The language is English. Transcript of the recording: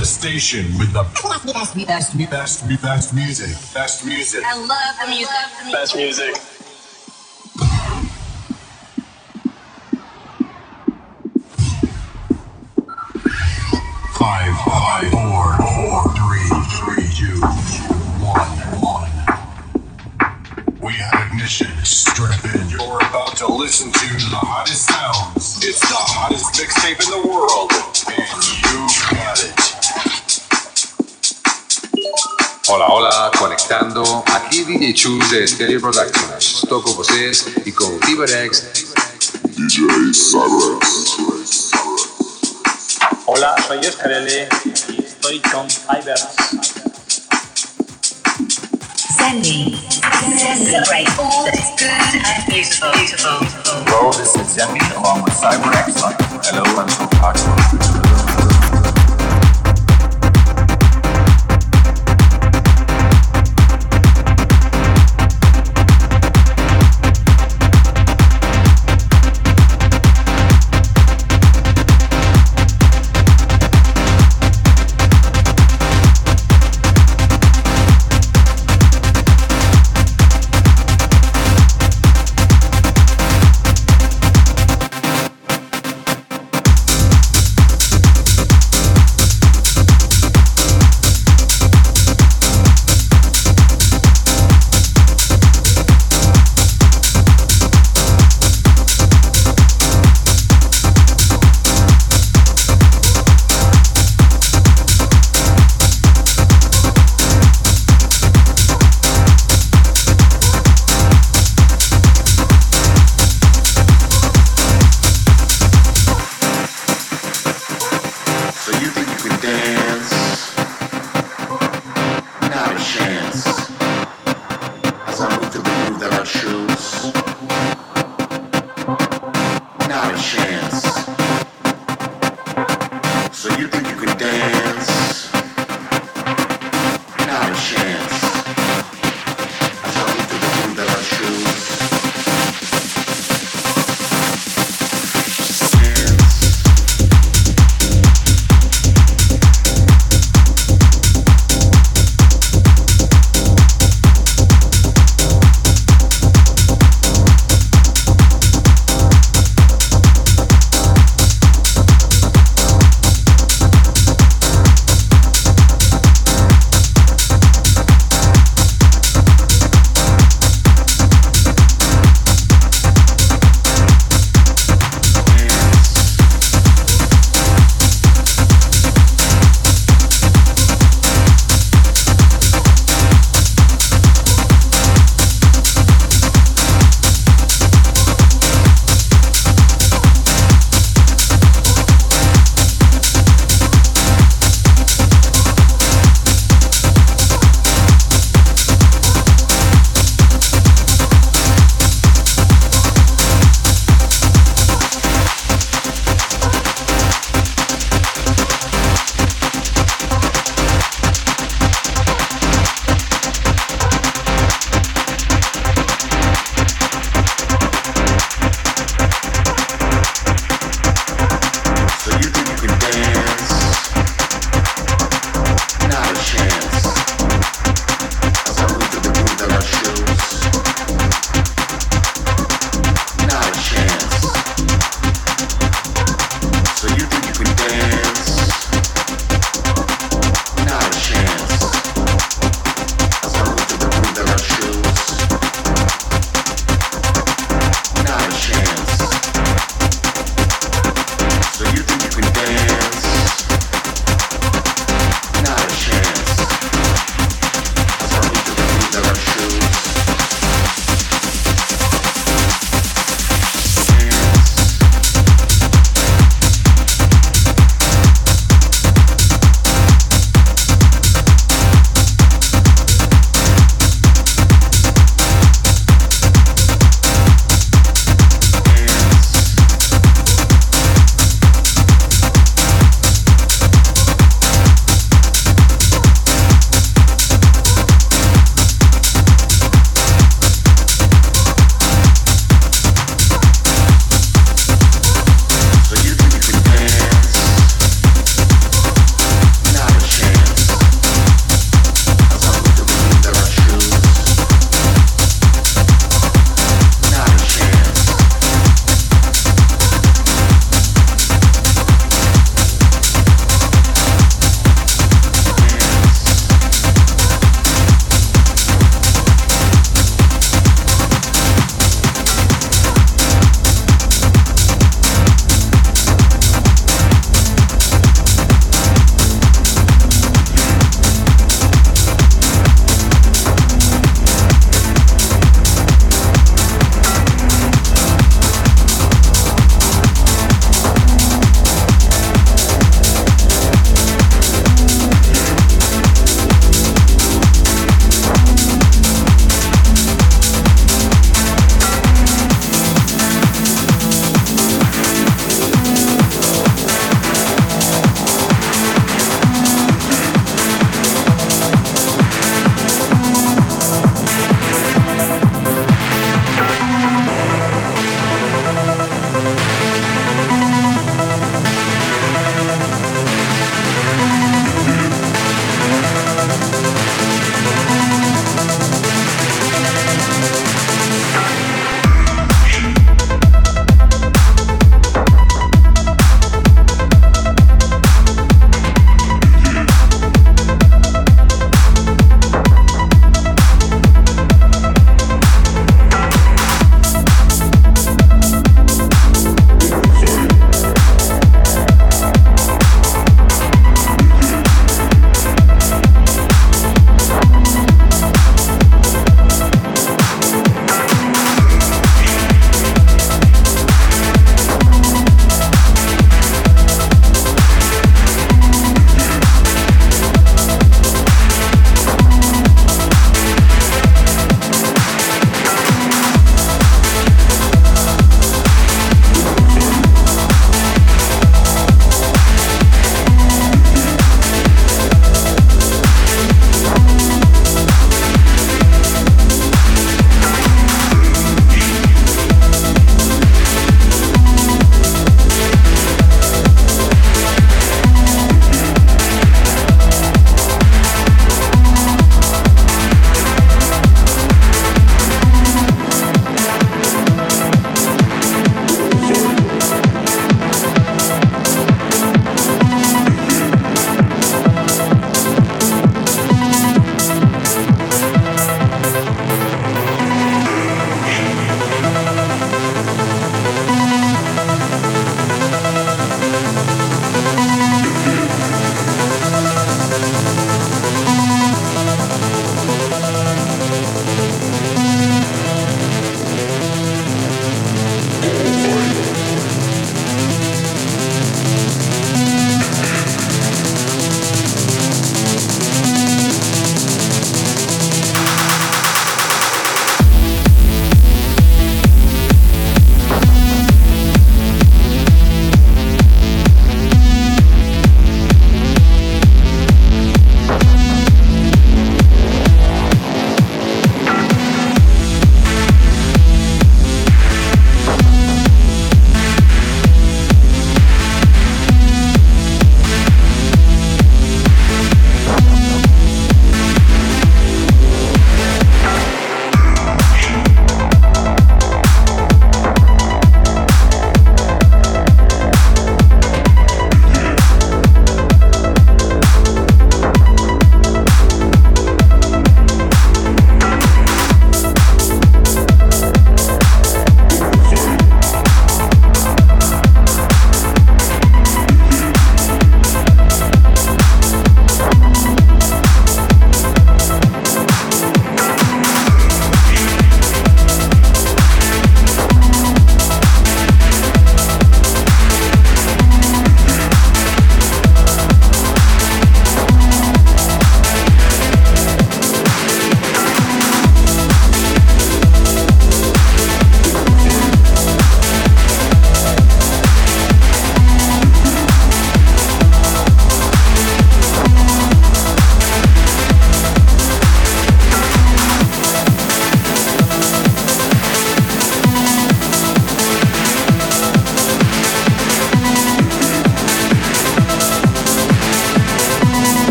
The station with the best, best, best, best, best music. Best music. I love the music. Best music. Five, five, four, four, three, three, two, one, one. We have ignition. Strap in. You're about to listen to the hottest sounds. It's the hottest mixtape in the world, and you got it. Hola, hola, conectando. Aqui DJ Chus de Stereo Productions. Estou com vocês e com o Tiberex. DJ Cyrex. Hola, soy Oscar L. y estoy con Cyber. Sending. Celebrate all that is good and beautiful. Beautiful. Hello, this is Yemi along with CyberX. Hello, I'm from Pakistan.